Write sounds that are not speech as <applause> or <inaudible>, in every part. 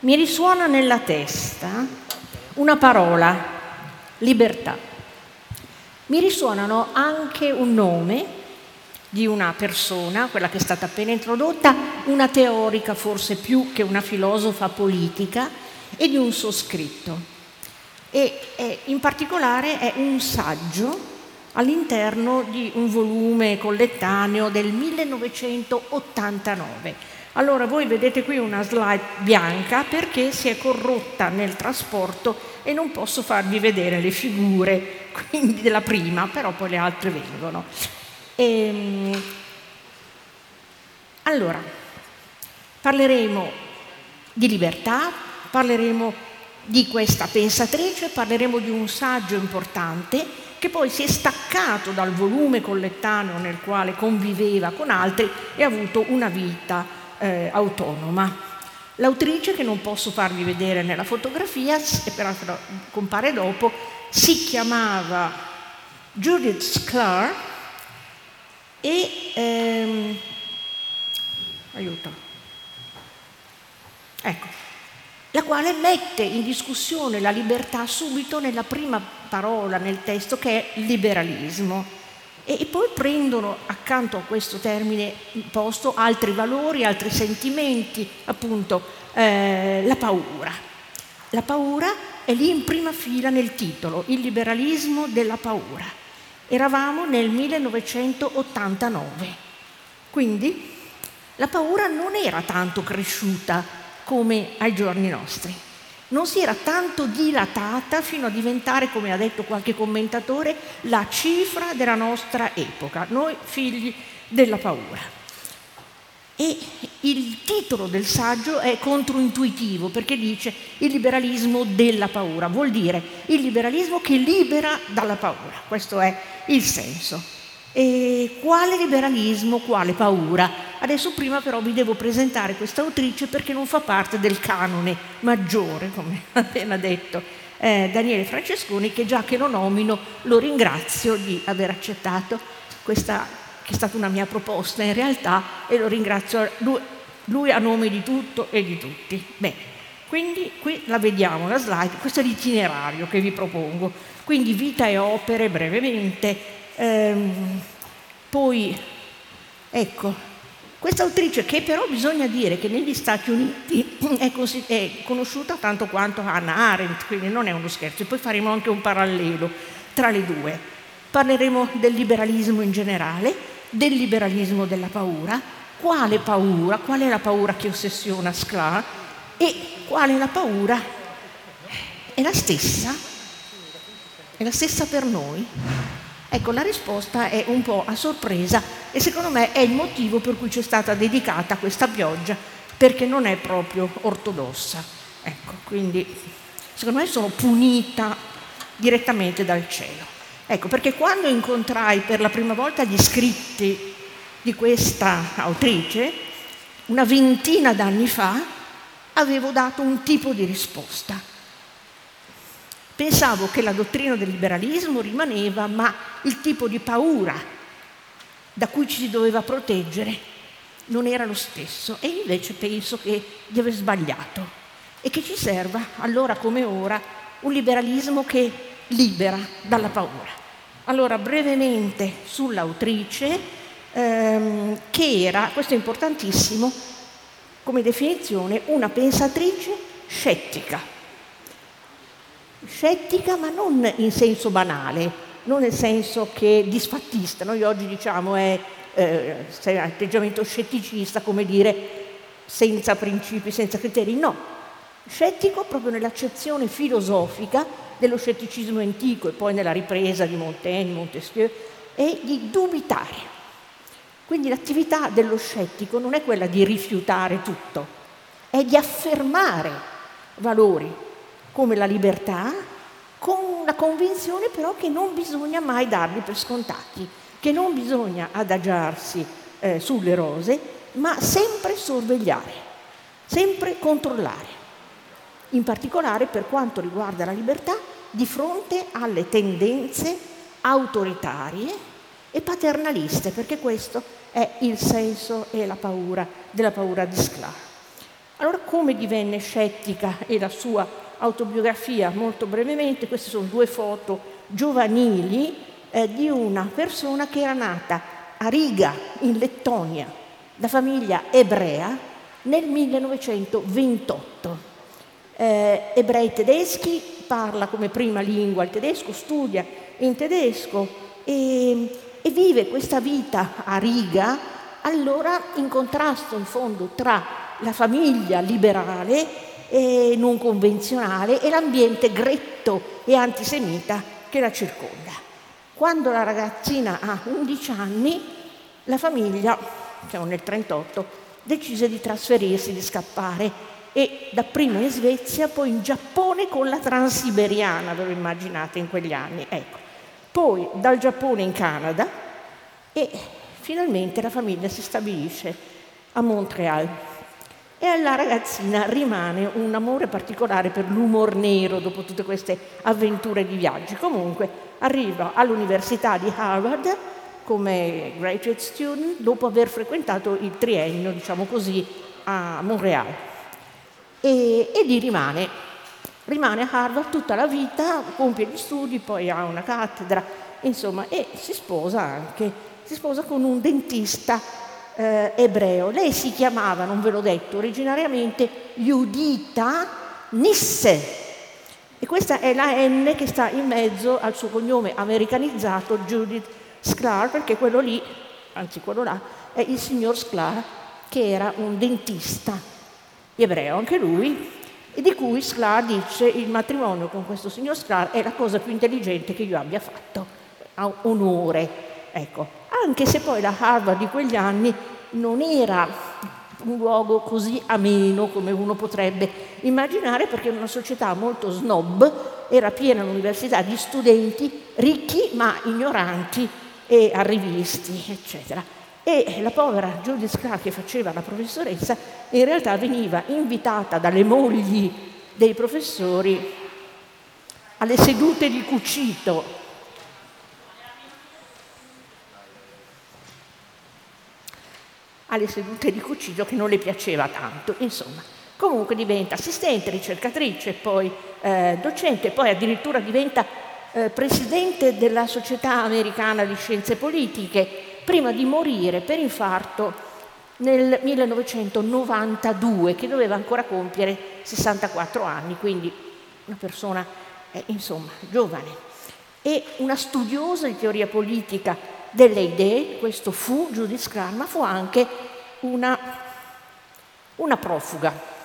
mi risuona nella testa una parola, libertà. Mi risuonano anche un nome di una persona, quella che è stata appena introdotta, una teorica forse più che una filosofa politica e di un suo scritto. E è, in particolare è un saggio all'interno di un volume collettaneo del 1989 allora voi vedete qui una slide bianca perché si è corrotta nel trasporto e non posso farvi vedere le figure <laughs> quindi della prima, però poi le altre vengono. E, ehm, allora, parleremo di libertà, parleremo di questa pensatrice, parleremo di un saggio importante che poi si è staccato dal volume collettaneo nel quale conviveva con altri e ha avuto una vita eh, autonoma. L'autrice, che non posso farvi vedere nella fotografia, e peraltro compare dopo, si chiamava Judith Sklar e ehm, aiuto. Ecco, la quale mette in discussione la libertà subito nella prima parola nel testo che è liberalismo e poi prendono accanto a questo termine posto altri valori, altri sentimenti, appunto eh, la paura. La paura è lì in prima fila nel titolo, il liberalismo della paura. Eravamo nel 1989, quindi la paura non era tanto cresciuta come ai giorni nostri non si era tanto dilatata fino a diventare, come ha detto qualche commentatore, la cifra della nostra epoca, noi figli della paura. E il titolo del saggio è controintuitivo perché dice il liberalismo della paura, vuol dire il liberalismo che libera dalla paura, questo è il senso. E quale liberalismo, quale paura? Adesso prima però vi devo presentare questa autrice perché non fa parte del canone maggiore, come <laughs> appena detto eh, Daniele Francesconi, che già che lo nomino lo ringrazio di aver accettato questa, che è stata una mia proposta in realtà, e lo ringrazio lui, lui a nome di tutto e di tutti. Bene. Quindi qui la vediamo, la slide, questo è l'itinerario che vi propongo. Quindi vita e opere brevemente, Ehm, poi, ecco, questa autrice che però bisogna dire che negli Stati Uniti è, così, è, conosciuta tanto quanto Hannah Arendt, quindi non è uno scherzo, e poi faremo anche un parallelo tra le due. Parleremo del liberalismo in generale, del liberalismo della paura, quale paura, qual è la paura che ossessiona Sklar e qual è la paura? È la stessa? È la stessa per noi? Ecco, la risposta è un po' a sorpresa e secondo me è il motivo per cui ci è stata dedicata questa pioggia, perché non è proprio ortodossa. Ecco, quindi secondo me sono punita direttamente dal cielo. Ecco, perché quando incontrai per la prima volta gli scritti di questa autrice, una ventina d'anni fa, avevo dato un tipo di risposta Pensavo che la dottrina del liberalismo rimaneva, ma il tipo di paura da cui ci si doveva proteggere non era lo stesso e invece penso che di aver sbagliato e che ci serva, allora come ora, un liberalismo che libera dalla paura. Allora, brevemente sull'autrice, ehm, che era, questo è importantissimo, come definizione, una pensatrice scettica scettica ma non in senso banale, non nel senso che disfattista, noi oggi diciamo è eh, atteggiamento scetticista, come dire senza principi, senza criteri, no, scettico proprio nell'accezione filosofica dello scetticismo antico e poi nella ripresa di Montaigne, Montesquieu, è di dubitare. Quindi l'attività dello scettico non è quella di rifiutare tutto, è di affermare valori, come la libertà, con la convinzione però che non bisogna mai darli per scontati, che non bisogna adagiarsi eh, sulle rose, ma sempre sorvegliare, sempre controllare. In particolare per quanto riguarda la libertà, di fronte alle tendenze autoritarie e paternaliste, perché questo è il senso e la paura della paura di Sklar. Allora come divenne scettica e la sua autobiografia molto brevemente, queste sono due foto giovanili eh, di una persona che era nata a Riga in Lettonia da famiglia ebrea nel 1928. Eh, ebrei tedeschi, parla come prima lingua il tedesco, studia in tedesco e, e vive questa vita a Riga, allora in contrasto in fondo tra la famiglia liberale e non convenzionale e l'ambiente gretto e antisemita che la circonda. Quando la ragazzina ha 11 anni, la famiglia, siamo nel 1938, decise di trasferirsi, di scappare e dapprima in Svezia, poi in Giappone con la transiberiana, ve lo immaginate in quegli anni. Ecco. Poi dal Giappone in Canada e finalmente la famiglia si stabilisce a Montreal. E alla ragazzina rimane un amore particolare per l'umor nero dopo tutte queste avventure di viaggi. Comunque arriva all'Università di Harvard come graduate student dopo aver frequentato il triennio, diciamo così, a Montreal. E, e lì rimane, rimane a Harvard tutta la vita, compie gli studi, poi ha una cattedra, insomma, e si sposa anche, si sposa con un dentista eh, ebreo. Lei si chiamava, non ve l'ho detto, originariamente Judita Nisse. E questa è la N che sta in mezzo al suo cognome americanizzato, Judith Sklar, perché quello lì, anzi quello là, è il signor Sklar, che era un dentista ebreo, anche lui, e di cui Sklar dice il matrimonio con questo signor Sklar è la cosa più intelligente che io abbia fatto, ha onore. Ecco, anche se poi la Harvard di quegli anni non era un luogo così ameno come uno potrebbe immaginare, perché era una società molto snob, era piena l'università di studenti ricchi ma ignoranti e arrivisti, eccetera. E la povera Judith Scott che faceva la professoressa in realtà veniva invitata dalle mogli dei professori alle sedute di cucito alle sedute di cucito che non le piaceva tanto, insomma. Comunque diventa assistente, ricercatrice, poi eh, docente, poi addirittura diventa eh, presidente della Società Americana di Scienze Politiche, prima di morire per infarto nel 1992, che doveva ancora compiere 64 anni, quindi una persona, eh, insomma, giovane. E una studiosa di teoria politica delle idee, questo fu Judith ma fu anche una, una profuga.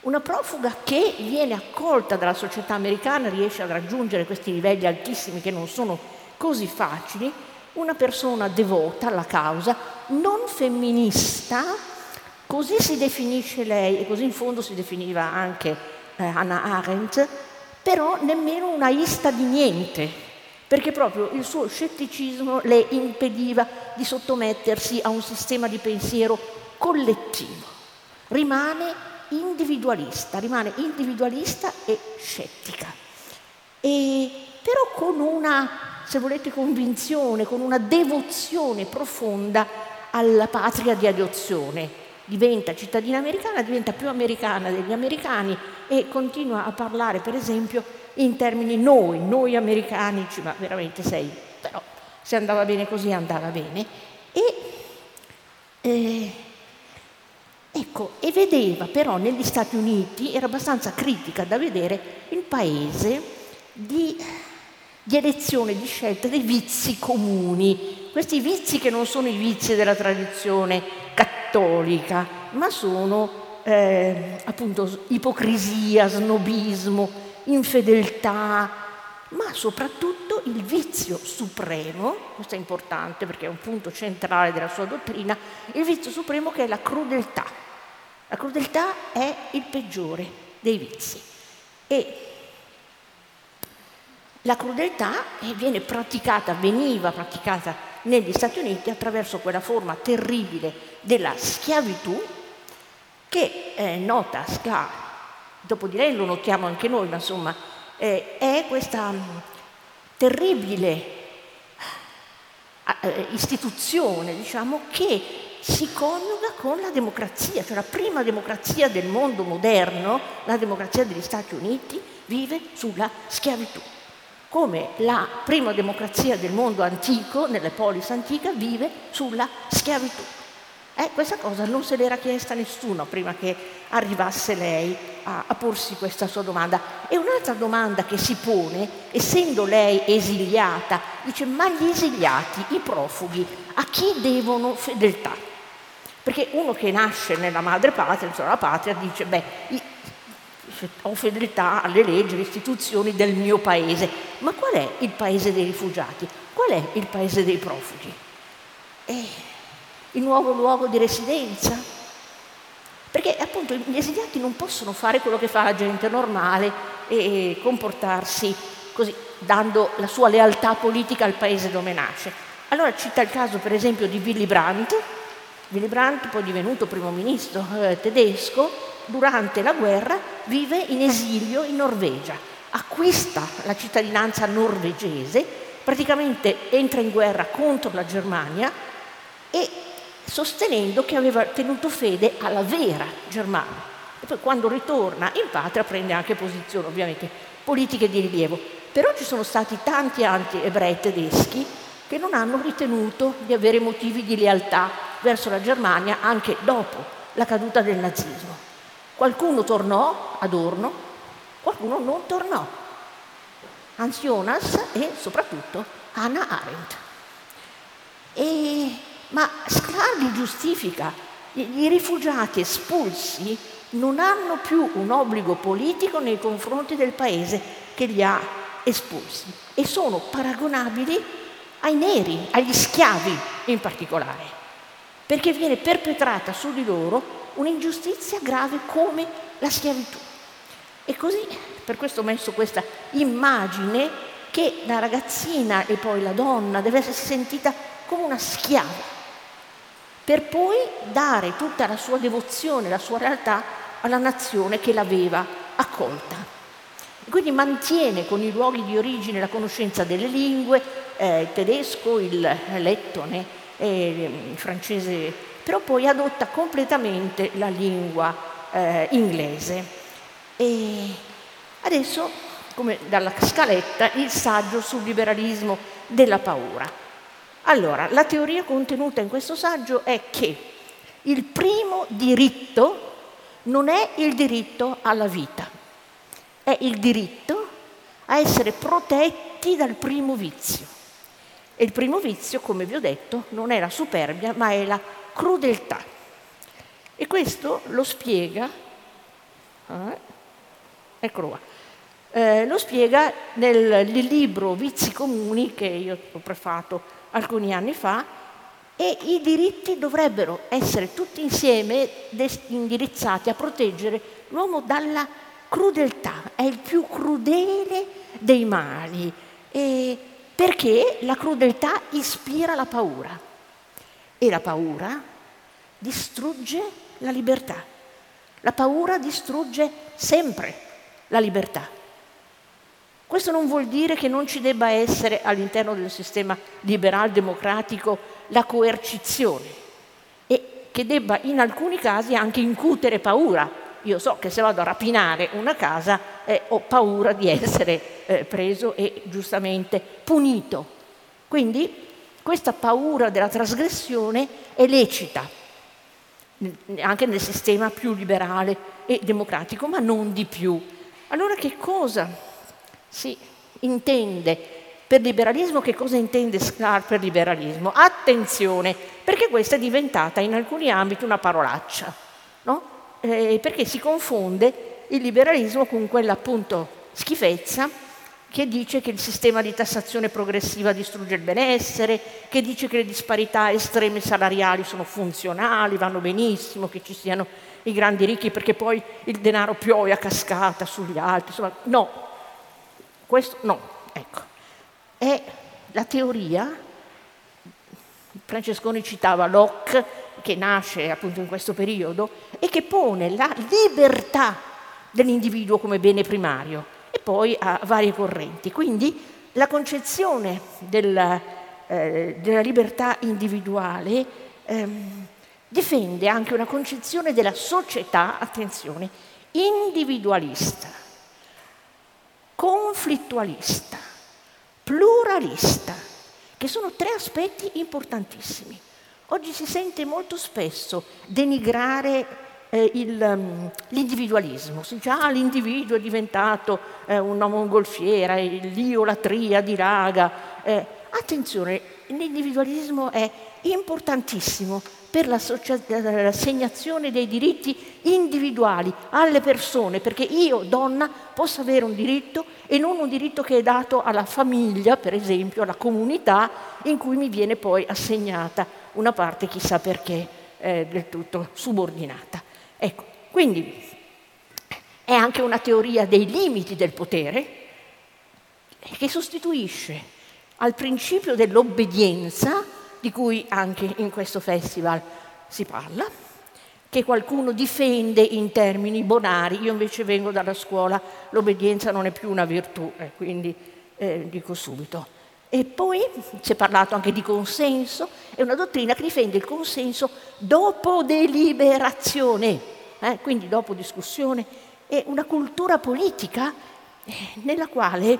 Una profuga che viene accolta dalla società americana, riesce a raggiungere questi livelli altissimi che non sono così facili, una persona devota alla causa, non femminista, così si definisce lei e così in fondo si definiva anche eh, Hannah Arendt, però nemmeno una ista di niente, perché proprio il suo scetticismo le impediva di sottomettersi a un sistema di pensiero collettivo. Rimane individualista, rimane individualista e scettica. E però con una, se volete, convinzione, con una devozione profonda alla patria di adozione. Diventa cittadina americana, diventa più americana degli americani e continua a parlare, per esempio, in termini noi, noi americani, ma veramente sei, però se andava bene così andava bene. E, eh, ecco, e vedeva però negli Stati Uniti, era abbastanza critica da vedere, il paese di, di elezione, di scelta dei vizi comuni, questi vizi che non sono i vizi della tradizione cattolica, ma sono eh, appunto ipocrisia, snobismo, infedeltà, ma soprattutto il vizio supremo, questo è importante perché è un punto centrale della sua dottrina, il vizio supremo che è la crudeltà. La crudeltà è il peggiore dei vizi e la crudeltà viene praticata, veniva praticata negli Stati Uniti attraverso quella forma terribile della schiavitù che è nota a Ska dopo di lei lo notiamo anche noi, ma insomma eh, è questa um, terribile uh, istituzione diciamo, che si coniuga con la democrazia, cioè la prima democrazia del mondo moderno, la democrazia degli Stati Uniti, vive sulla schiavitù, come la prima democrazia del mondo antico, nelle polis antiche, vive sulla schiavitù. Eh, questa cosa non se l'era chiesta nessuno prima che arrivasse lei a, a, porsi questa sua domanda. E un'altra domanda che si pone, essendo lei esiliata, dice ma gli esiliati, i profughi, a chi devono fedeltà? Perché uno che nasce nella madre patria, insomma la patria, dice beh, ho fedeltà alle leggi, alle istituzioni del mio paese. Ma qual è il paese dei rifugiati? Qual è il paese dei profughi? Eh, il nuovo luogo di residenza. Perché appunto gli esiliati non possono fare quello che fa la gente normale e comportarsi così, dando la sua lealtà politica al paese dove nasce. Allora cita il caso per esempio di Willy Brandt, Willy Brandt, poi divenuto primo ministro eh, tedesco, durante la guerra vive in esilio in Norvegia, acquista la cittadinanza norvegese, praticamente entra in guerra contro la Germania e sostenendo che aveva tenuto fede alla vera Germania. E poi quando ritorna in patria prende anche posizioni ovviamente politiche di rilievo. Però ci sono stati tanti anti-ebrei tedeschi che non hanno ritenuto di avere motivi di lealtà verso la Germania anche dopo la caduta del nazismo. Qualcuno tornò ad Orno, qualcuno non tornò. Hans Jonas e soprattutto Hannah Arendt. E ma Sclardi giustifica, i rifugiati espulsi non hanno più un obbligo politico nei confronti del paese che li ha espulsi e sono paragonabili ai neri, agli schiavi in particolare, perché viene perpetrata su di loro un'ingiustizia grave come la schiavitù. E così, per questo ho messo questa immagine che la ragazzina e poi la donna deve essere sentita come una schiava per poi dare tutta la sua devozione, la sua realtà alla nazione che l'aveva accolta. Quindi mantiene con i luoghi di origine la conoscenza delle lingue, eh, il tedesco, il lettone, eh, il francese, però poi adotta completamente la lingua eh, inglese. E adesso, come dalla scaletta, il saggio sul liberalismo della paura. Allora, la teoria contenuta in questo saggio è che il primo diritto non è il diritto alla vita, è il diritto a essere protetti dal primo vizio. E il primo vizio, come vi ho detto, non è la superbia, ma è la crudeltà. E questo lo spiega, eh, eccolo qua, eh, lo spiega nel, nel libro Vizi comuni che io ho prefato alcuni anni fa e i diritti dovrebbero essere tutti insieme indirizzati a proteggere l'uomo dalla crudeltà, è il più crudele dei mali, e perché la crudeltà ispira la paura e la paura distrugge la libertà. La paura distrugge sempre la libertà. Questo non vuol dire che non ci debba essere all'interno del sistema liberal democratico la coercizione e che debba in alcuni casi anche incutere paura. Io so che se vado a rapinare una casa eh, ho paura di essere eh, preso e giustamente punito. Quindi questa paura della trasgressione è lecita anche nel sistema più liberale e democratico, ma non di più. Allora che cosa si intende per liberalismo, che cosa intende Scar per liberalismo? Attenzione, perché questa è diventata in alcuni ambiti una parolaccia, no? eh, perché si confonde il liberalismo con quella appunto schifezza che dice che il sistema di tassazione progressiva distrugge il benessere, che dice che le disparità estreme salariali sono funzionali, vanno benissimo, che ci siano i grandi ricchi perché poi il denaro piove a cascata sugli altri. Insomma, no, questo no, ecco. È la teoria, Francesconi citava Locke, che nasce appunto in questo periodo, e che pone la libertà dell'individuo come bene primario e poi ha varie correnti. Quindi la concezione della, eh, della libertà individuale ehm, difende anche una concezione della società, attenzione, individualista, conflittualista, pluralista, che sono tre aspetti importantissimi. Oggi si sente molto spesso denigrare eh, il, um, l'individualismo, si dice ah l'individuo è diventato eh, una mongolfiera, l'io, la tria di raga. Eh, attenzione, l'individualismo è importantissimo per l'assegnazione dei diritti individuali alle persone, perché io, donna, posso avere un diritto e non un diritto che è dato alla famiglia, per esempio, alla comunità in cui mi viene poi assegnata una parte, chissà perché, eh, del tutto subordinata. Ecco, quindi è anche una teoria dei limiti del potere che sostituisce al principio dell'obbedienza, di cui anche in questo festival si parla, che qualcuno difende in termini bonari, io invece vengo dalla scuola, l'obbedienza non è più una virtù, eh, quindi eh, dico subito. E poi si è parlato anche di consenso, è una dottrina che difende il consenso dopo deliberazione, eh, quindi dopo discussione, è una cultura politica eh, nella quale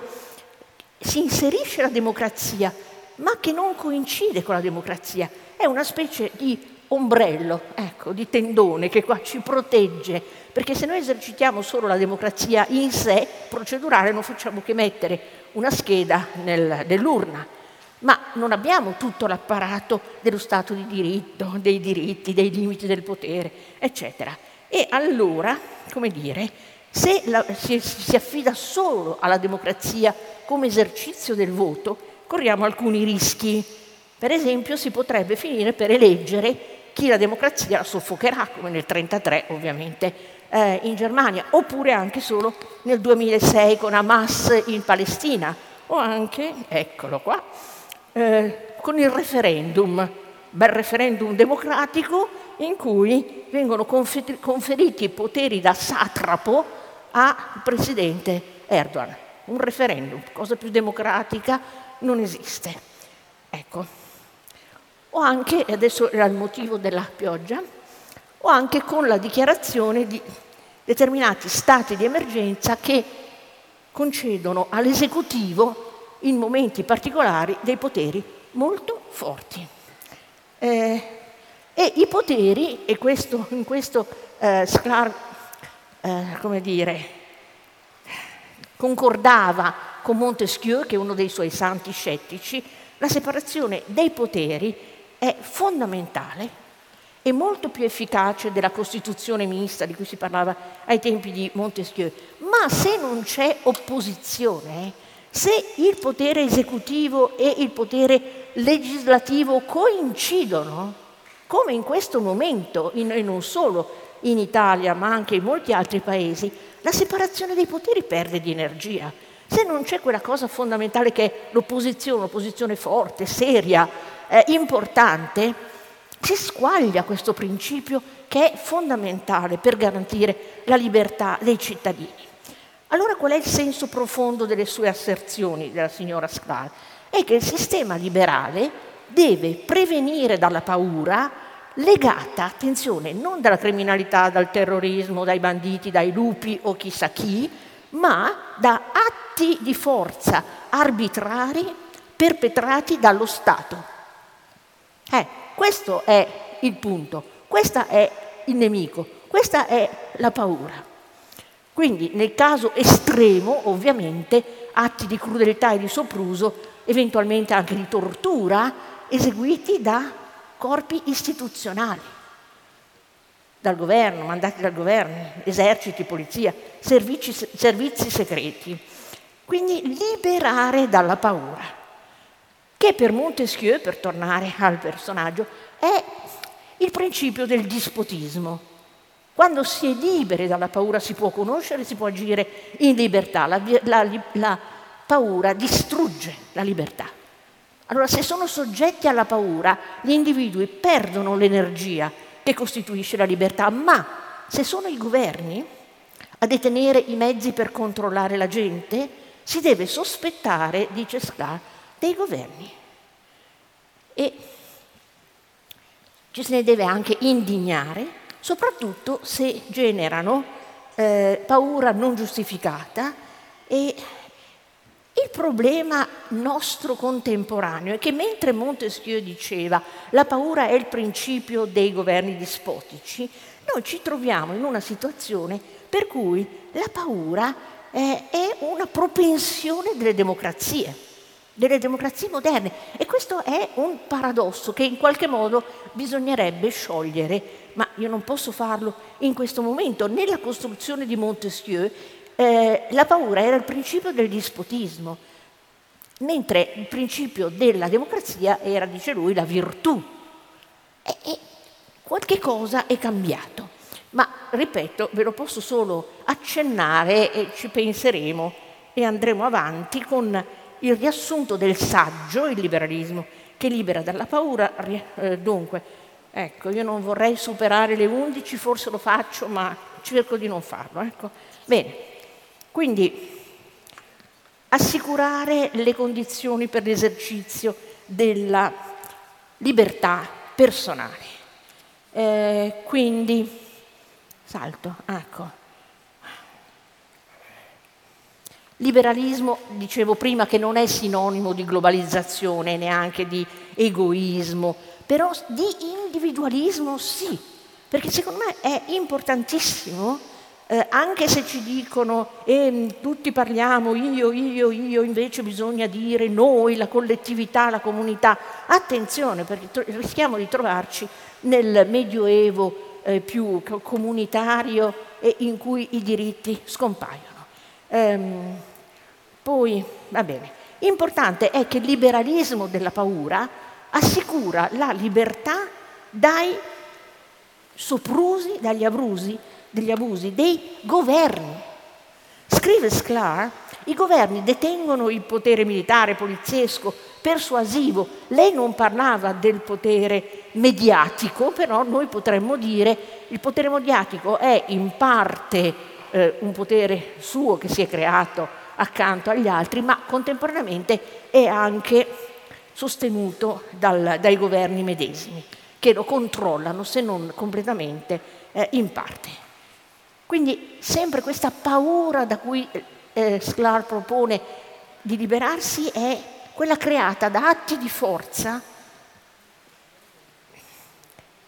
si inserisce la democrazia, ma che non coincide con la democrazia. È una specie di ombrello, ecco, di tendone che qua ci protegge, perché se noi esercitiamo solo la democrazia in sé, procedurale, non facciamo che mettere una scheda nel, nell'urna, ma non abbiamo tutto l'apparato dello Stato di diritto, dei diritti, dei limiti del potere, eccetera. E allora, come dire, se la, si, si affida solo alla democrazia come esercizio del voto, corriamo alcuni rischi. Per esempio, si potrebbe finire per eleggere chi la democrazia la soffocherà, come nel 1933 ovviamente eh, in Germania, oppure anche solo nel 2006 con Hamas in Palestina, o anche, eccolo qua, eh, con il referendum, bel referendum democratico in cui vengono conferiti poteri da satrapo al presidente Erdogan. Un referendum, cosa più democratica non esiste. Ecco. O anche, e adesso era il motivo della pioggia, o anche con la dichiarazione di determinati stati di emergenza che concedono all'esecutivo in momenti particolari dei poteri molto forti. Eh, e i poteri, e questo, in questo eh, Sclar eh, come dire, concordava con Montesquieu, che è uno dei suoi santi scettici, la separazione dei poteri è fondamentale e molto più efficace della Costituzione mista di cui si parlava ai tempi di Montesquieu. Ma se non c'è opposizione, se il potere esecutivo e il potere legislativo coincidono, come in questo momento, e non solo in Italia ma anche in molti altri paesi, la separazione dei poteri perde di energia. Se non c'è quella cosa fondamentale che è l'opposizione, un'opposizione forte, seria, eh, importante, si squaglia questo principio che è fondamentale per garantire la libertà dei cittadini. Allora qual è il senso profondo delle sue asserzioni della signora Sclar? È che il sistema liberale deve prevenire dalla paura legata, attenzione, non dalla criminalità, dal terrorismo, dai banditi, dai lupi o chissà chi, ma da atti di forza arbitrari perpetrati dallo Stato. Eh, questo è il punto, questo è il nemico, questa è la paura. Quindi nel caso estremo, ovviamente, atti di crudeltà e di sopruso, eventualmente anche di tortura, eseguiti da corpi istituzionali, dal governo, mandati dal governo, eserciti, polizia, servizi, servizi segreti. Quindi liberare dalla paura, che per Montesquieu, per tornare al personaggio, è il principio del dispotismo. Quando si è liberi dalla paura si può conoscere, si può agire in libertà. La, la, la paura distrugge la libertà. Allora, se sono soggetti alla paura, gli individui perdono l'energia che costituisce la libertà, ma se sono i governi a detenere i mezzi per controllare la gente, si deve sospettare, dice Ska, dei governi. E ci se ne deve anche indignare, soprattutto se generano eh, paura non giustificata e il problema nostro contemporaneo è che mentre Montesquieu diceva la paura è il principio dei governi dispotici, noi ci troviamo in una situazione per cui la paura eh, è una propensione delle democrazie, delle democrazie moderne. E questo è un paradosso che in qualche modo bisognerebbe sciogliere, ma io non posso farlo in questo momento. Nella costruzione di Montesquieu eh, la paura era il principio del dispotismo, mentre il principio della democrazia era, dice lui, la virtù. E, e qualche cosa è cambiato. Ma ripeto, ve lo posso solo accennare e ci penseremo e andremo avanti con il riassunto del saggio, il liberalismo, che libera dalla paura. Eh, dunque, ecco, io non vorrei superare le 11, forse lo faccio, ma cerco di non farlo. Ecco. Bene, quindi assicurare le condizioni per l'esercizio della libertà personale. Eh, quindi, salto, ecco. Liberalismo, dicevo prima, che non è sinonimo di globalizzazione, neanche di egoismo, però di individualismo sì, perché secondo me è importantissimo eh, anche se ci dicono eh, tutti parliamo io, io, io, invece bisogna dire noi, la collettività, la comunità. Attenzione perché tro- rischiamo di trovarci nel medioevo eh, più comunitario e in cui i diritti scompaiono. Ehm, poi, va bene, importante è che il liberalismo della paura assicura la libertà dai soprusi, dagli abusi degli abusi dei governi. Scrive Sklar, i governi detengono il potere militare, poliziesco, persuasivo. Lei non parlava del potere mediatico, però noi potremmo dire il potere mediatico è in parte eh, un potere suo che si è creato accanto agli altri, ma contemporaneamente è anche sostenuto dal, dai governi medesimi, che lo controllano, se non completamente, eh, in parte. Quindi sempre questa paura da cui eh, Sklar propone di liberarsi è quella creata da atti di forza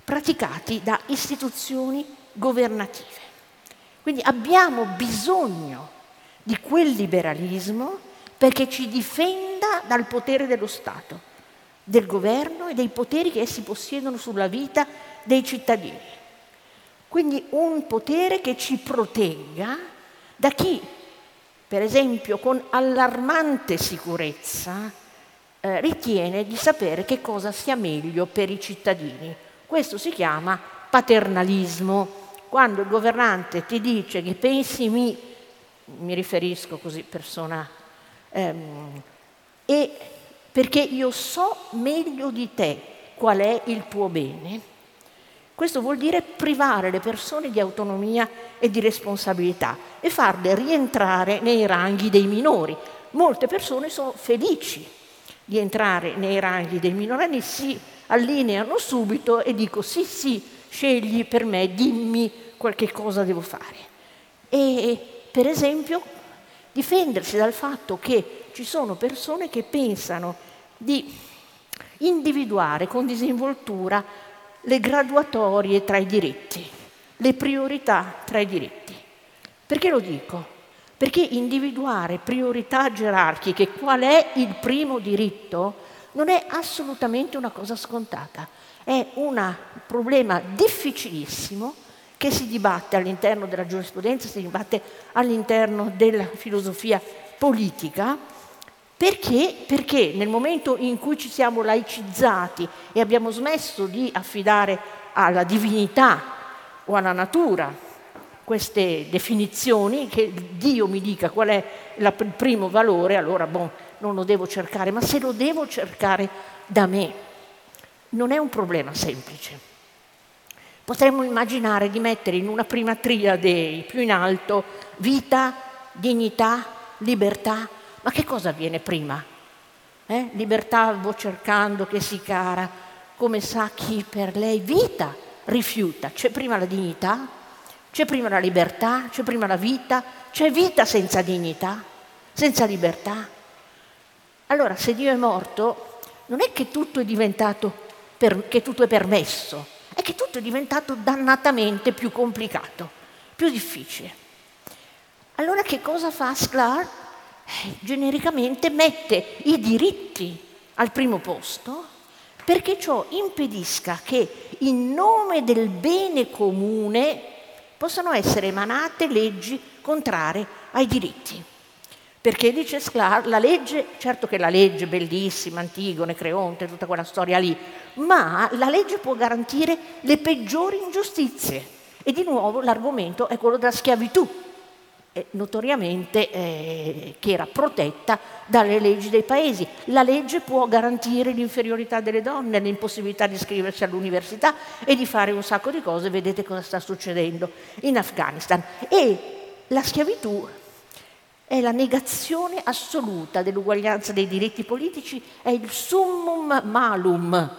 praticati da istituzioni governative. Quindi abbiamo bisogno di quel liberalismo perché ci difenda dal potere dello Stato, del governo e dei poteri che essi possiedono sulla vita dei cittadini. Quindi un potere che ci protegga da chi, per esempio, con allarmante sicurezza eh, ritiene di sapere che cosa sia meglio per i cittadini. Questo si chiama paternalismo. Quando il governante ti dice che pensi mi, mi riferisco così persona, ehm, e perché io so meglio di te qual è il tuo bene, questo vuol dire privare le persone di autonomia e di responsabilità e farle rientrare nei ranghi dei minori. Molte persone sono felici di entrare nei ranghi dei minorenni, si allineano subito e dico sì, sì, scegli per me, dimmi qualche cosa devo fare. E per esempio difendersi dal fatto che ci sono persone che pensano di individuare con disinvoltura le graduatorie tra i diritti, le priorità tra i diritti. Perché lo dico? Perché individuare priorità gerarchiche, qual è il primo diritto, non è assolutamente una cosa scontata, è un problema difficilissimo che si dibatte all'interno della giurisprudenza, si dibatte all'interno della filosofia politica perché? Perché nel momento in cui ci siamo laicizzati e abbiamo smesso di affidare alla divinità o alla natura queste definizioni, che Dio mi dica qual è il primo valore, allora bon, non lo devo cercare, ma se lo devo cercare da me, non è un problema semplice. Potremmo immaginare di mettere in una prima triade più in alto vita, dignità, libertà ma che cosa viene prima? Eh? Libertà vo cercando che si cara. come sa chi per lei vita rifiuta. C'è prima la dignità, c'è prima la libertà, c'è prima la vita, c'è vita senza dignità, senza libertà. Allora, se Dio è morto, non è che tutto è diventato, per, che tutto è permesso, è che tutto è diventato dannatamente più complicato, più difficile. Allora che cosa fa Sklar? Eh, genericamente mette i diritti al primo posto perché ciò impedisca che in nome del bene comune possano essere emanate leggi contrarie ai diritti. Perché dice Sclar, la legge, certo che la legge è bellissima, Antigone, Creonte, tutta quella storia lì, ma la legge può garantire le peggiori ingiustizie. E di nuovo l'argomento è quello della schiavitù, eh, notoriamente eh, che era protetta dalle leggi dei paesi. La legge può garantire l'inferiorità delle donne, l'impossibilità di iscriversi all'università e di fare un sacco di cose, vedete cosa sta succedendo in Afghanistan. E la schiavitù è la negazione assoluta dell'uguaglianza dei diritti politici, è il summum malum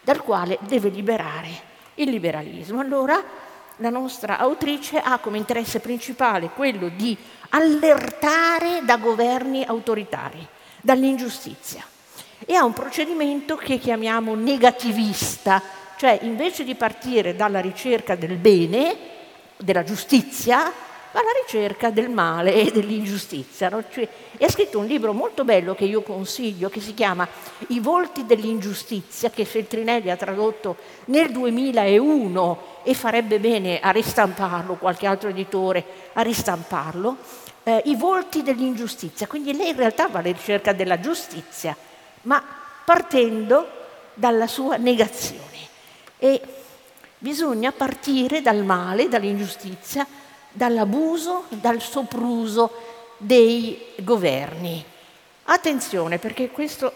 dal quale deve liberare il liberalismo. Allora la nostra autrice ha come interesse principale quello di allertare da governi autoritari, dall'ingiustizia. E ha un procedimento che chiamiamo negativista, cioè invece di partire dalla ricerca del bene, della giustizia, alla ricerca del male e dell'ingiustizia. No? Cioè, e ha scritto un libro molto bello che io consiglio, che si chiama I volti dell'ingiustizia, che Feltrinelli ha tradotto nel 2001 e farebbe bene a ristamparlo, qualche altro editore a ristamparlo. Eh, I volti dell'ingiustizia. Quindi lei in realtà va alla ricerca della giustizia, ma partendo dalla sua negazione. E bisogna partire dal male, dall'ingiustizia, dall'abuso, dal sopruso dei governi. Attenzione perché questo,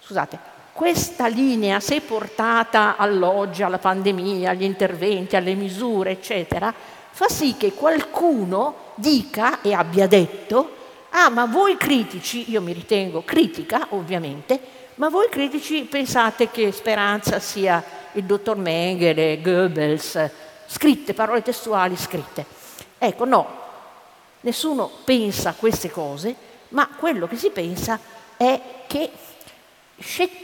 scusate, questa linea, se portata all'oggi, alla pandemia, agli interventi, alle misure, eccetera, fa sì che qualcuno dica e abbia detto, ah ma voi critici, io mi ritengo critica ovviamente, ma voi critici pensate che Speranza sia il dottor Mengele, Goebbels, scritte, parole testuali scritte. Ecco, no, nessuno pensa queste cose, ma quello che si pensa è che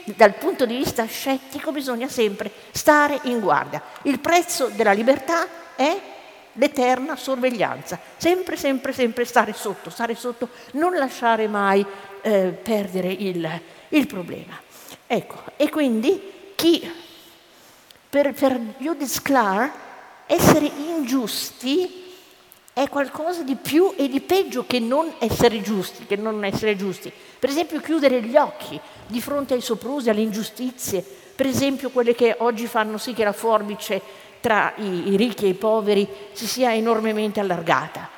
dal punto di vista scettico bisogna sempre stare in guardia. Il prezzo della libertà è l'eterna sorveglianza, sempre, sempre, sempre stare sotto, stare sotto, non lasciare mai eh, perdere il, il, problema. Ecco, e quindi chi per, per Judith Sklar essere ingiusti è qualcosa di più e di peggio che non essere giusti, che non essere giusti. Per esempio chiudere gli occhi di fronte ai soprusi, alle ingiustizie, per esempio quelle che oggi fanno sì che la forbice tra i, i ricchi e i poveri si sia enormemente allargata.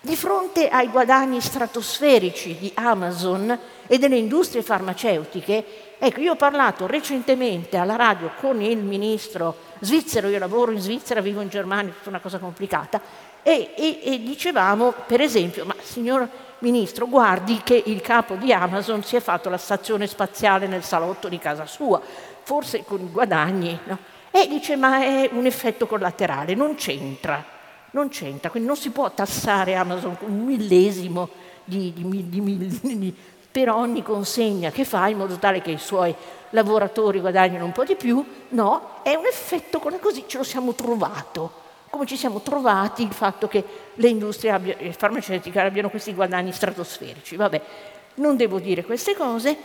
Di fronte ai guadagni stratosferici di Amazon e delle industrie farmaceutiche, ecco, io ho parlato recentemente alla radio con il ministro svizzero, io lavoro in Svizzera, vivo in Germania, è tutta una cosa complicata, e, e, e dicevamo, per esempio, ma signor Ministro, guardi che il capo di Amazon si è fatto la stazione spaziale nel salotto di casa sua, forse con guadagni, no? E dice, ma è un effetto collaterale, non c'entra, non c'entra, quindi non si può tassare Amazon con un millesimo di, di, di, di, per ogni consegna che fa in modo tale che i suoi lavoratori guadagnino un po' di più, no, è un effetto così ce lo siamo trovato come ci siamo trovati il fatto che le industrie abbia, farmaceutiche abbiano questi guadagni stratosferici. Vabbè, non devo dire queste cose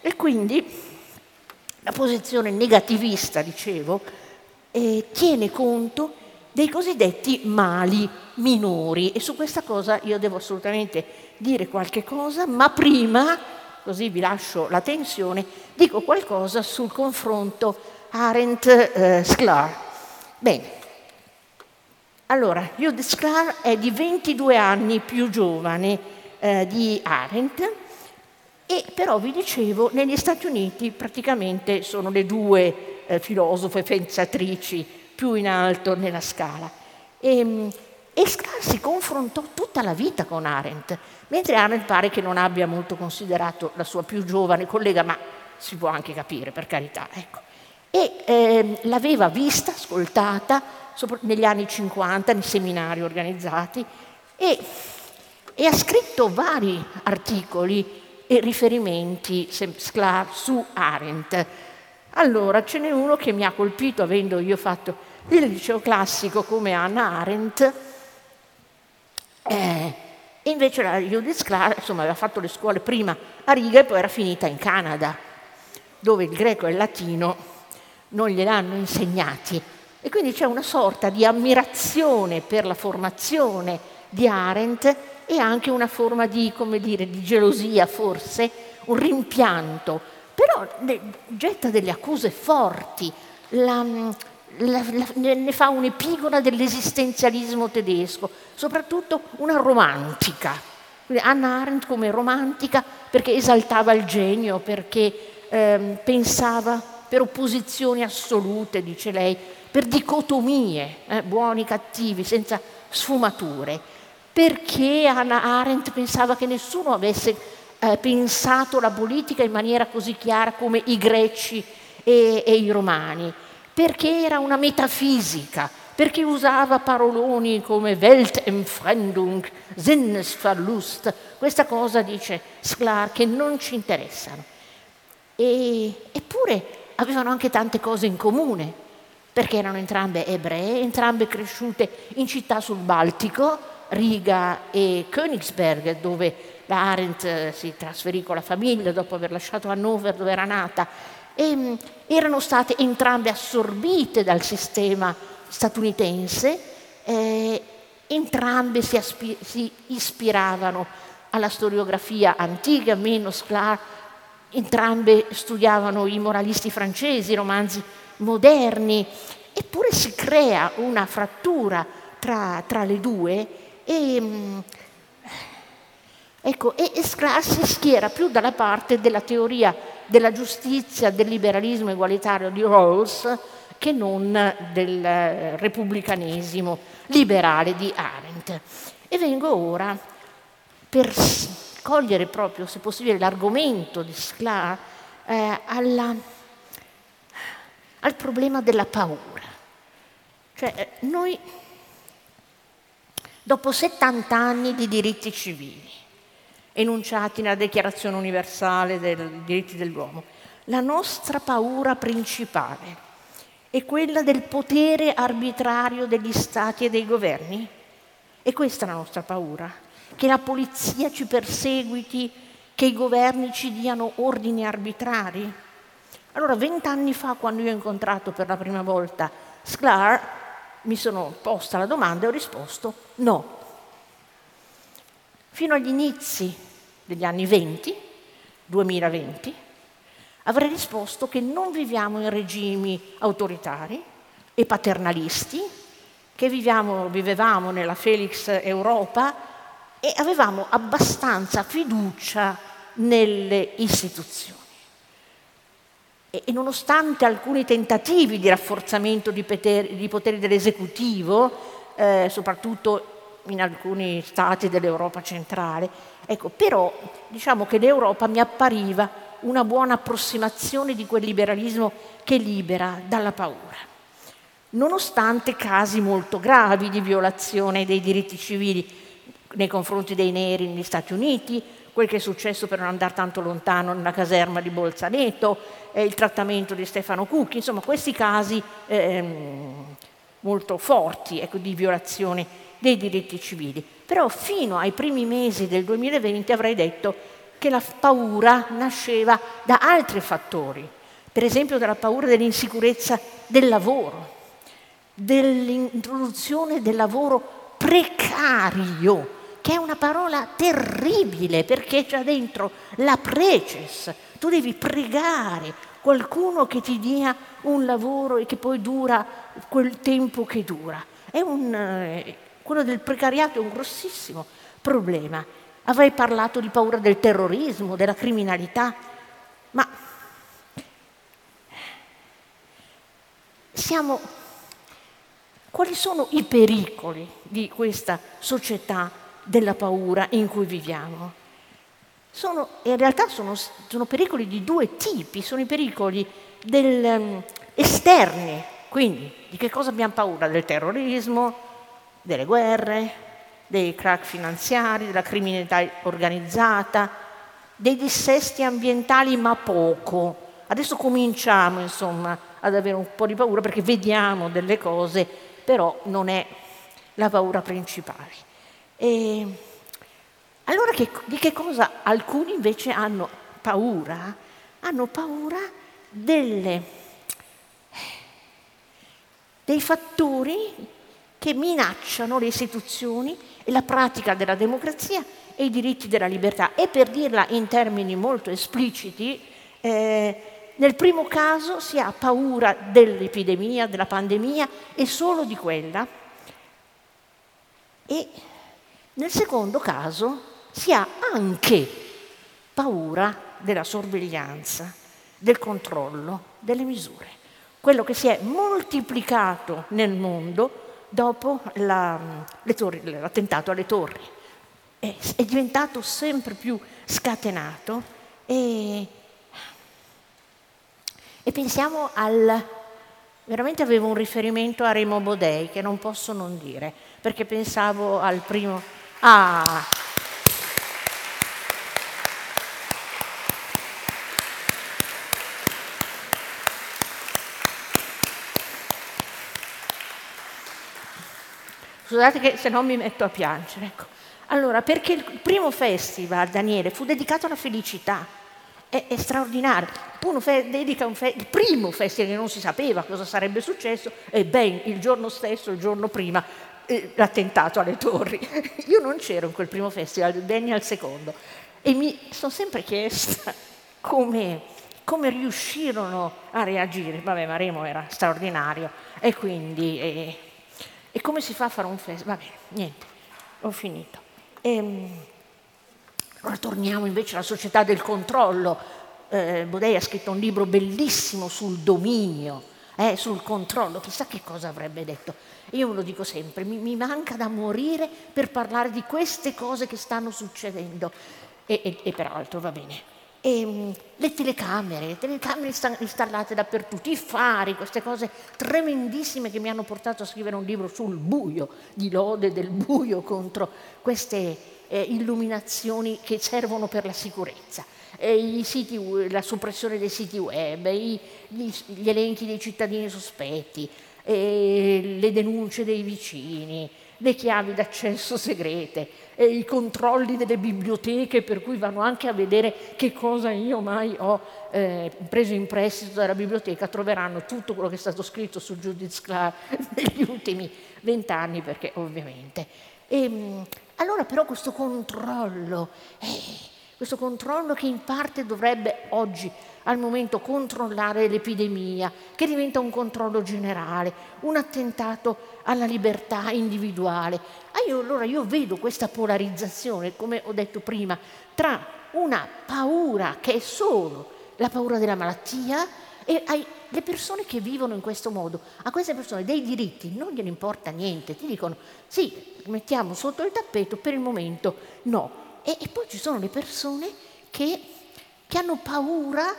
e quindi la posizione negativista, dicevo, eh, tiene conto dei cosiddetti mali minori e su questa cosa io devo assolutamente dire qualche cosa, ma prima, così vi lascio la tensione, dico qualcosa sul confronto Arendt-Sklar. Eh, Bene, allora, Judith Sklar è di 22 anni più giovane eh, di Arendt e però vi dicevo, negli Stati Uniti praticamente sono le due eh, filosofe pensatrici più in alto nella scala. E, ehm, e Sklar si confrontò tutta la vita con Arendt, mentre Arendt pare che non abbia molto considerato la sua più giovane collega, ma si può anche capire, per carità. Ecco. e eh, l'aveva vista, ascoltata negli anni 50 nei seminari organizzati e, e ha scritto vari articoli e riferimenti su Arendt. Allora, ce n'è uno che mi ha colpito, avendo io fatto il liceo classico come Anna Arendt, eh, e invece la Judith Clark, insomma, aveva fatto le scuole prima a Riga e poi era finita in Canada, dove il greco e il latino non gliel'hanno insegnati. E quindi c'è una sorta di ammirazione per la formazione di Arendt e anche una forma di, come dire, di gelosia forse, un rimpianto, però getta delle accuse forti, la, la, la, ne fa un'epigona dell'esistenzialismo tedesco, soprattutto una romantica. Anna Arendt come romantica perché esaltava il genio, perché eh, pensava per opposizioni assolute, dice lei, per dicotomie, eh, buoni, cattivi, senza sfumature, perché Anna Arendt pensava che nessuno avesse eh, pensato la politica in maniera così chiara come i greci e, e i romani? Perché era una metafisica, perché usava paroloni come Weltempfremdung, Sinnesverlust, questa cosa dice Sklar che non ci interessano. E, eppure avevano anche tante cose in comune, perché erano entrambe ebree, entrambe cresciute in città sul Baltico, Riga e Königsberg, dove la Arendt eh, si trasferì con la famiglia dopo aver lasciato Hannover dove era nata. E mm, erano state entrambe assorbite dal sistema statunitense, eh, entrambe si, aspi- si, ispiravano alla storiografia antica, meno Sklar, entrambe studiavano i moralisti francesi, i romanzi moderni, eppure si crea una frattura tra, tra le due e, mm, ecco, e Sklar si schiera più dalla parte della teoria della giustizia, del liberalismo egualitario di Rawls che non del eh, repubblicanesimo liberale di Arendt. E vengo ora per cogliere proprio, se possibile, l'argomento di Sklar eh, alla, al problema della paura. Cioè, eh, noi, dopo 70 anni di diritti civili, enunciati nella Dichiarazione universale dei diritti dell'uomo. La nostra paura principale è quella del potere arbitrario degli stati e dei governi? E questa è la nostra paura, che la polizia ci perseguiti, che i governi ci diano ordini arbitrari? Allora, vent'anni fa, quando io ho incontrato per la prima volta Sklar, mi sono posta la domanda e ho risposto no. Fino agli inizi degli anni 20, 2020, avrei risposto che non viviamo in regimi autoritari e paternalisti, che viviamo, vivevamo nella Felix Europa e avevamo abbastanza fiducia nelle istituzioni. E, e nonostante alcuni tentativi di rafforzamento di poteri, di poteri dell'esecutivo, eh, soprattutto in alcuni stati dell'Europa centrale. Ecco, però diciamo che l'Europa mi appariva una buona approssimazione di quel liberalismo che libera dalla paura, nonostante casi molto gravi di violazione dei diritti civili nei confronti dei neri negli Stati Uniti, quel che è successo per non andare tanto lontano nella caserma di Bolzaneto, eh, il trattamento di Stefano Cucchi, insomma questi casi eh, molto forti ecco, di violazione dei diritti civili. Però fino ai primi mesi del 2020 avrei detto che la paura nasceva da altri fattori, per esempio dalla paura dell'insicurezza del lavoro, dell'introduzione del lavoro precario, che è una parola terribile perché c'è dentro la preces, tu devi pregare qualcuno che ti dia un lavoro e che poi dura quel tempo che dura. Un, eh, quello del precariato è un grossissimo problema. Avrei parlato di paura del terrorismo, della criminalità, ma siamo... Quali sono i pericoli di questa società della paura in cui viviamo? Sono, in realtà sono, sono pericoli di due tipi, sono i pericoli del um, esterni. Quindi di che cosa abbiamo paura? Del terrorismo, delle guerre, dei crack finanziari, della criminalità organizzata, dei dissesti ambientali, ma poco. Adesso cominciamo, insomma, ad avere un po' di paura perché vediamo delle cose, però non è la paura principale. E allora che, di che cosa alcuni invece hanno paura? Hanno paura delle, dei fattori che minacciano le istituzioni e la pratica della democrazia e i diritti della libertà. E per dirla in termini molto espliciti, eh, nel primo caso si ha paura dell'epidemia, della pandemia e solo di quella. E nel secondo caso si ha anche paura della sorvegliansa, del controllo, delle misure. Quello che si è moltiplicato nel mondo dopo la, torri, l'attentato alle torri. È, è, diventato sempre più scatenato e, e pensiamo al... Veramente avevo un riferimento a Remo Bodei che non posso non dire, perché pensavo al primo... Ah! Scusate che se no mi metto a piangere. Ecco. Allora, perché il primo festival, Daniele, fu dedicato alla felicità. È, è straordinario. Uno fe- dedica un fe- il primo festival che non si sapeva cosa sarebbe successo e ben il giorno stesso, il giorno prima, eh, l'attentato alle torri. <laughs> Io non c'ero in quel primo festival, Danny al secondo. E mi sono sempre chiesta <laughs> come, come riuscirono a reagire. Vabbè, Maremo era straordinario e quindi... Eh, e come si fa a fare un festival? Va bene, niente, ho finito. E, ehm, ora torniamo invece alla società del controllo. Eh, Bodei ha scritto un libro bellissimo sul dominio, eh, sul controllo, chissà che cosa avrebbe detto. Io ve lo dico sempre, mi, mi manca da morire per parlare di queste cose che stanno succedendo. E, e, e peraltro va bene e, ehm, le telecamere, le telecamere installate dappertutto, i fari, queste cose tremendissime che mi hanno portato a scrivere un libro sul buio, di lode del buio contro queste eh, illuminazioni che servono per la sicurezza. Siti, la soppressione dei siti web, i, gli, gli, elenchi dei cittadini sospetti, le denunce dei vicini, le chiavi d'accesso segrete, i controlli delle biblioteche per cui vanno anche a vedere che cosa io mai ho eh, preso in prestito dalla biblioteca, troveranno tutto quello che è stato scritto su Judith Clark <laughs> negli ultimi vent'anni, perché ovviamente. E, ehm, allora però questo controllo, eh, questo controllo che in parte dovrebbe oggi al momento controllare l'epidemia, che diventa un controllo generale, un attentato alla libertà individuale. Ah, allora io vedo questa polarizzazione, come ho detto prima, tra una paura che è solo la paura della malattia e le persone che vivono in questo modo, a queste persone dei diritti non gliene importa niente, ti dicono sì, mettiamo sotto il tappeto, per il momento no. E, e poi ci sono le persone che, che hanno paura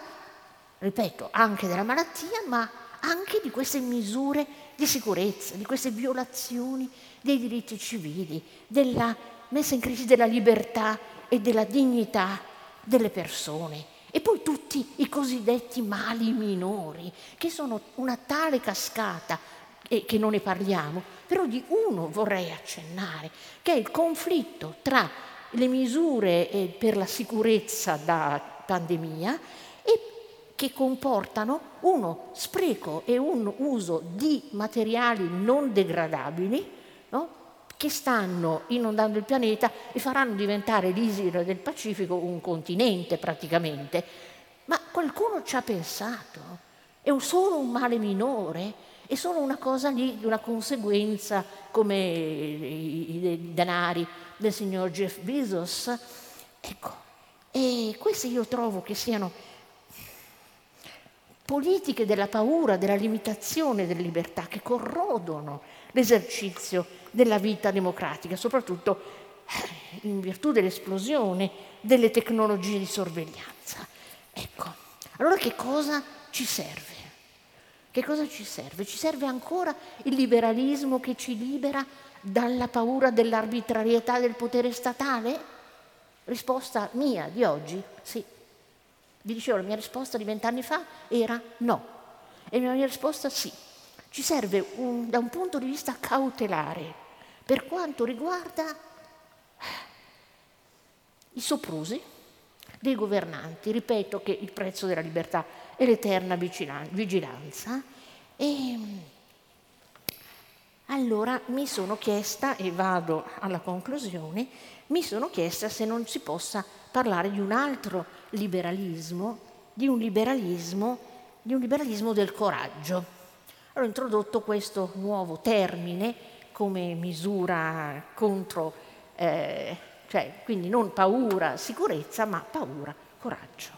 ripeto, anche della malattia, ma anche di queste misure di sicurezza, di queste violazioni dei diritti civili, della messa in crisi della libertà e della dignità delle persone. E poi tutti i cosiddetti mali minori, che sono una tale cascata, e che non ne parliamo, però di uno vorrei accennare, che è il conflitto tra le misure eh, per la sicurezza da pandemia e che comportano uno spreco e un uso di materiali non degradabili no? che stanno inondando il pianeta e faranno diventare l'isola del Pacifico un continente praticamente. Ma qualcuno ci ha pensato? È solo un male minore? È solo una cosa lì, una conseguenza come i, i denari del signor Jeff Bezos? Ecco, e queste io trovo che siano politiche della paura, della limitazione delle libertà che corrodono l'esercizio della vita democratica, soprattutto eh, in virtù dell'esplosione delle tecnologie di sorveglianza. Ecco, allora che cosa ci serve? Che cosa ci serve? Ci serve ancora il liberalismo che ci libera dalla paura dell'arbitrarietà del potere statale? Risposta mia di oggi, sì. Vi dicevo, la mia risposta di vent'anni fa era no. E la mia risposta sì. Ci serve un, da un punto di vista cautelare per quanto riguarda i soprusi dei governanti. Ripeto che il prezzo della libertà è l'eterna vigilanza. E allora mi sono chiesta, e vado alla conclusione, mi sono chiesta se non si possa parlare di un altro liberalismo, di un liberalismo, di un liberalismo del coraggio. Allora, ho introdotto questo nuovo termine come misura contro, eh, cioè quindi non paura, sicurezza, ma paura, coraggio.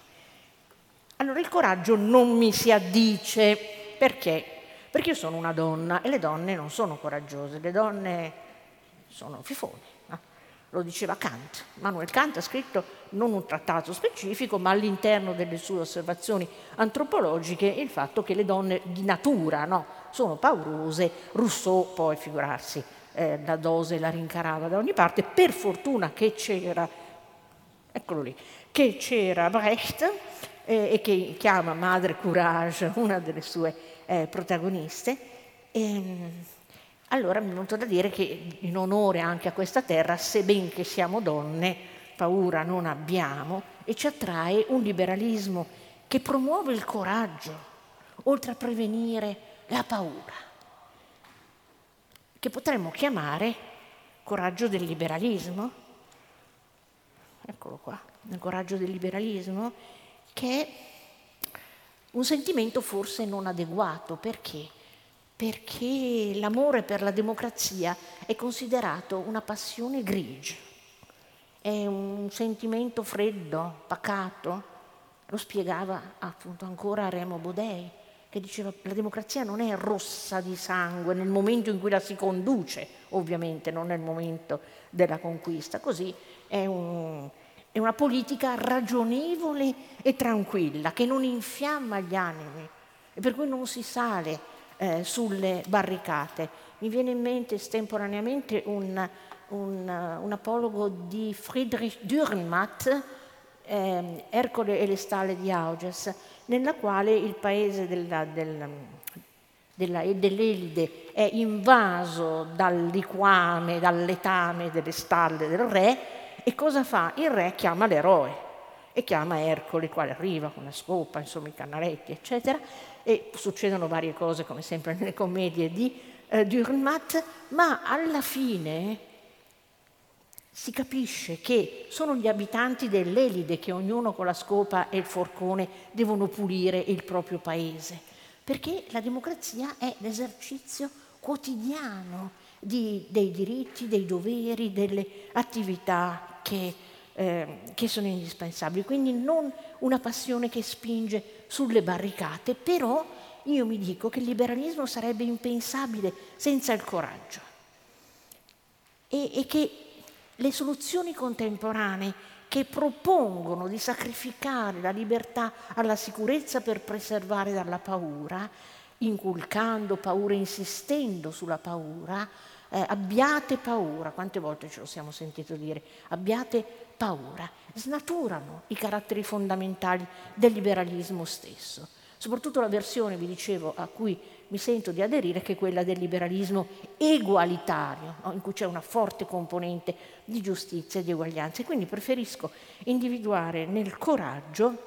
Allora il coraggio non mi si addice perché? Perché io sono una donna e le donne non sono coraggiose, le donne sono fifone lo diceva Kant. Manuel Kant ha scritto non un trattato specifico, ma all'interno delle sue osservazioni antropologiche il fatto che le donne di natura no, sono paurose. Rousseau poi, figurarsi, eh, la dose la rincarava da ogni parte. Per fortuna che c'era, eccolo lì, che c'era Brecht eh, e che chiama Madre Courage <laughs> una delle sue eh, protagoniste. E, ehm, allora mi è venuto da dire che in onore anche a questa terra, se ben che siamo donne, paura non abbiamo e ci attrae un liberalismo che promuove il coraggio, oltre a prevenire la paura, che potremmo chiamare coraggio del liberalismo. Eccolo qua, il coraggio del liberalismo, che è un sentimento forse non adeguato. Perché? perché l'amore per la democrazia è considerato una passione grigia, è un sentimento freddo, pacato. Lo spiegava appunto ancora Remo Bodei, che diceva che la democrazia non è rossa di sangue nel momento in cui la si conduce, ovviamente non nel momento della conquista, così è, un, è una politica ragionevole e tranquilla che non infiamma gli animi e per cui non si sale eh, sulle barricate. Mi viene in mente estemporaneamente un, un, un apologo di Friedrich Dürrenmatt, eh, Ercole e le stalle di Auges, nella quale il paese della, della, della, dell'Elide è invaso dal liquame, dal letame delle stalle del re e cosa fa? Il re chiama l'eroe e chiama Ercole, il quale arriva con la scopa, insomma i cannaletti, eccetera, e succedono varie cose come sempre nelle commedie di eh, Dürrenmatt, ma alla fine si capisce che sono gli abitanti dell'Elide che ognuno con la scopa e il forcone devono pulire il proprio paese, perché la democrazia è l'esercizio quotidiano di, dei diritti, dei doveri, delle attività che, eh, che sono indispensabili. Quindi non una passione che spinge sulle barricate, però io mi dico che il liberalismo sarebbe impensabile senza il coraggio e, e che le soluzioni contemporanee che propongono di sacrificare la libertà alla sicurezza per preservare dalla paura, inculcando paura, insistendo sulla paura, eh, abbiate paura, quante volte ce lo siamo sentito dire, abbiate paura, snaturano i caratteri fondamentali del liberalismo stesso. Soprattutto la versione, vi dicevo, a cui mi sento di aderire, che è quella del liberalismo egualitario, no? in cui c'è una forte componente di giustizia e di eguaglianza. E quindi preferisco individuare nel coraggio,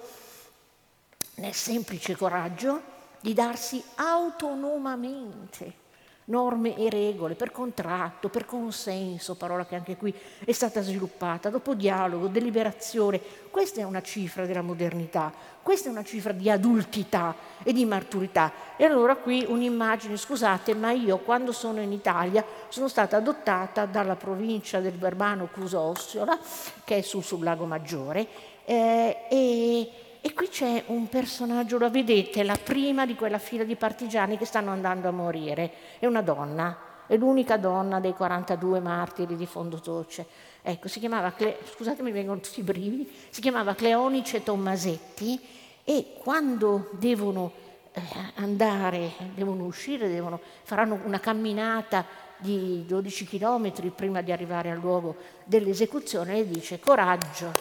nel semplice coraggio, di darsi autonomamente norme e regole per contratto, per consenso, parola che anche qui è stata sviluppata, dopo dialogo, deliberazione. Questa è una cifra della modernità, questa è una cifra di adultità e di maturità. E allora qui un'immagine, scusate, ma io quando sono in Italia sono stata adottata dalla provincia del Verbano Cusossiola, che è su sul Lago Maggiore, eh, e e qui c'è un personaggio, lo vedete, la prima di quella fila di partigiani che stanno andando a morire. È una donna, è l'unica donna dei 42 martiri di Fondotoce. Ecco, si chiamava, Cle- scusate mi vengono tutti i brividi, si chiamava Cleonice Tommasetti e quando devono eh, andare, devono uscire, devono, faranno una camminata di 12 chilometri prima di arrivare al luogo dell'esecuzione e dice coraggio,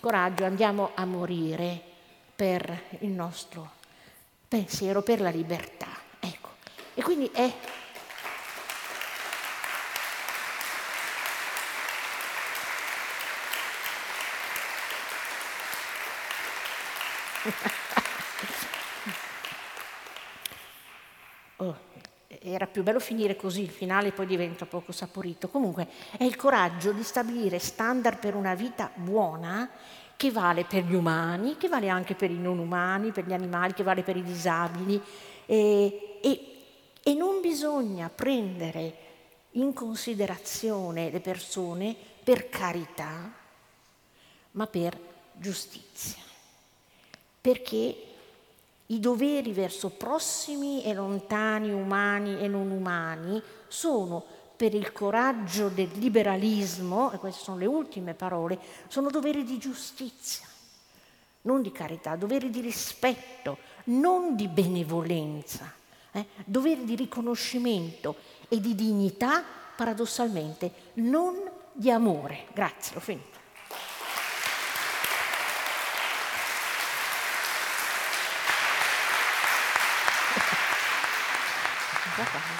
coraggio, andiamo a morire per il nostro pensiero, per la libertà. Ecco. E quindi è <laughs> oh, era più bello finire così, il finale poi diventa poco saporito. Comunque è il coraggio di stabilire standard per una vita buona che vale per gli umani, che vale anche per i non umani, per gli animali, che vale per i disabili. E, e, e non bisogna prendere in considerazione le persone per carità, ma per giustizia perché i doveri verso prossimi e lontani, umani e non umani, sono per il coraggio del liberalismo, e queste sono le ultime parole, sono doveri di giustizia, non di carità, doveri di rispetto, non di benevolenza, eh? doveri di riconoscimento e di dignità, paradossalmente, non di amore. Grazie, ho finito. Bye-bye. <laughs>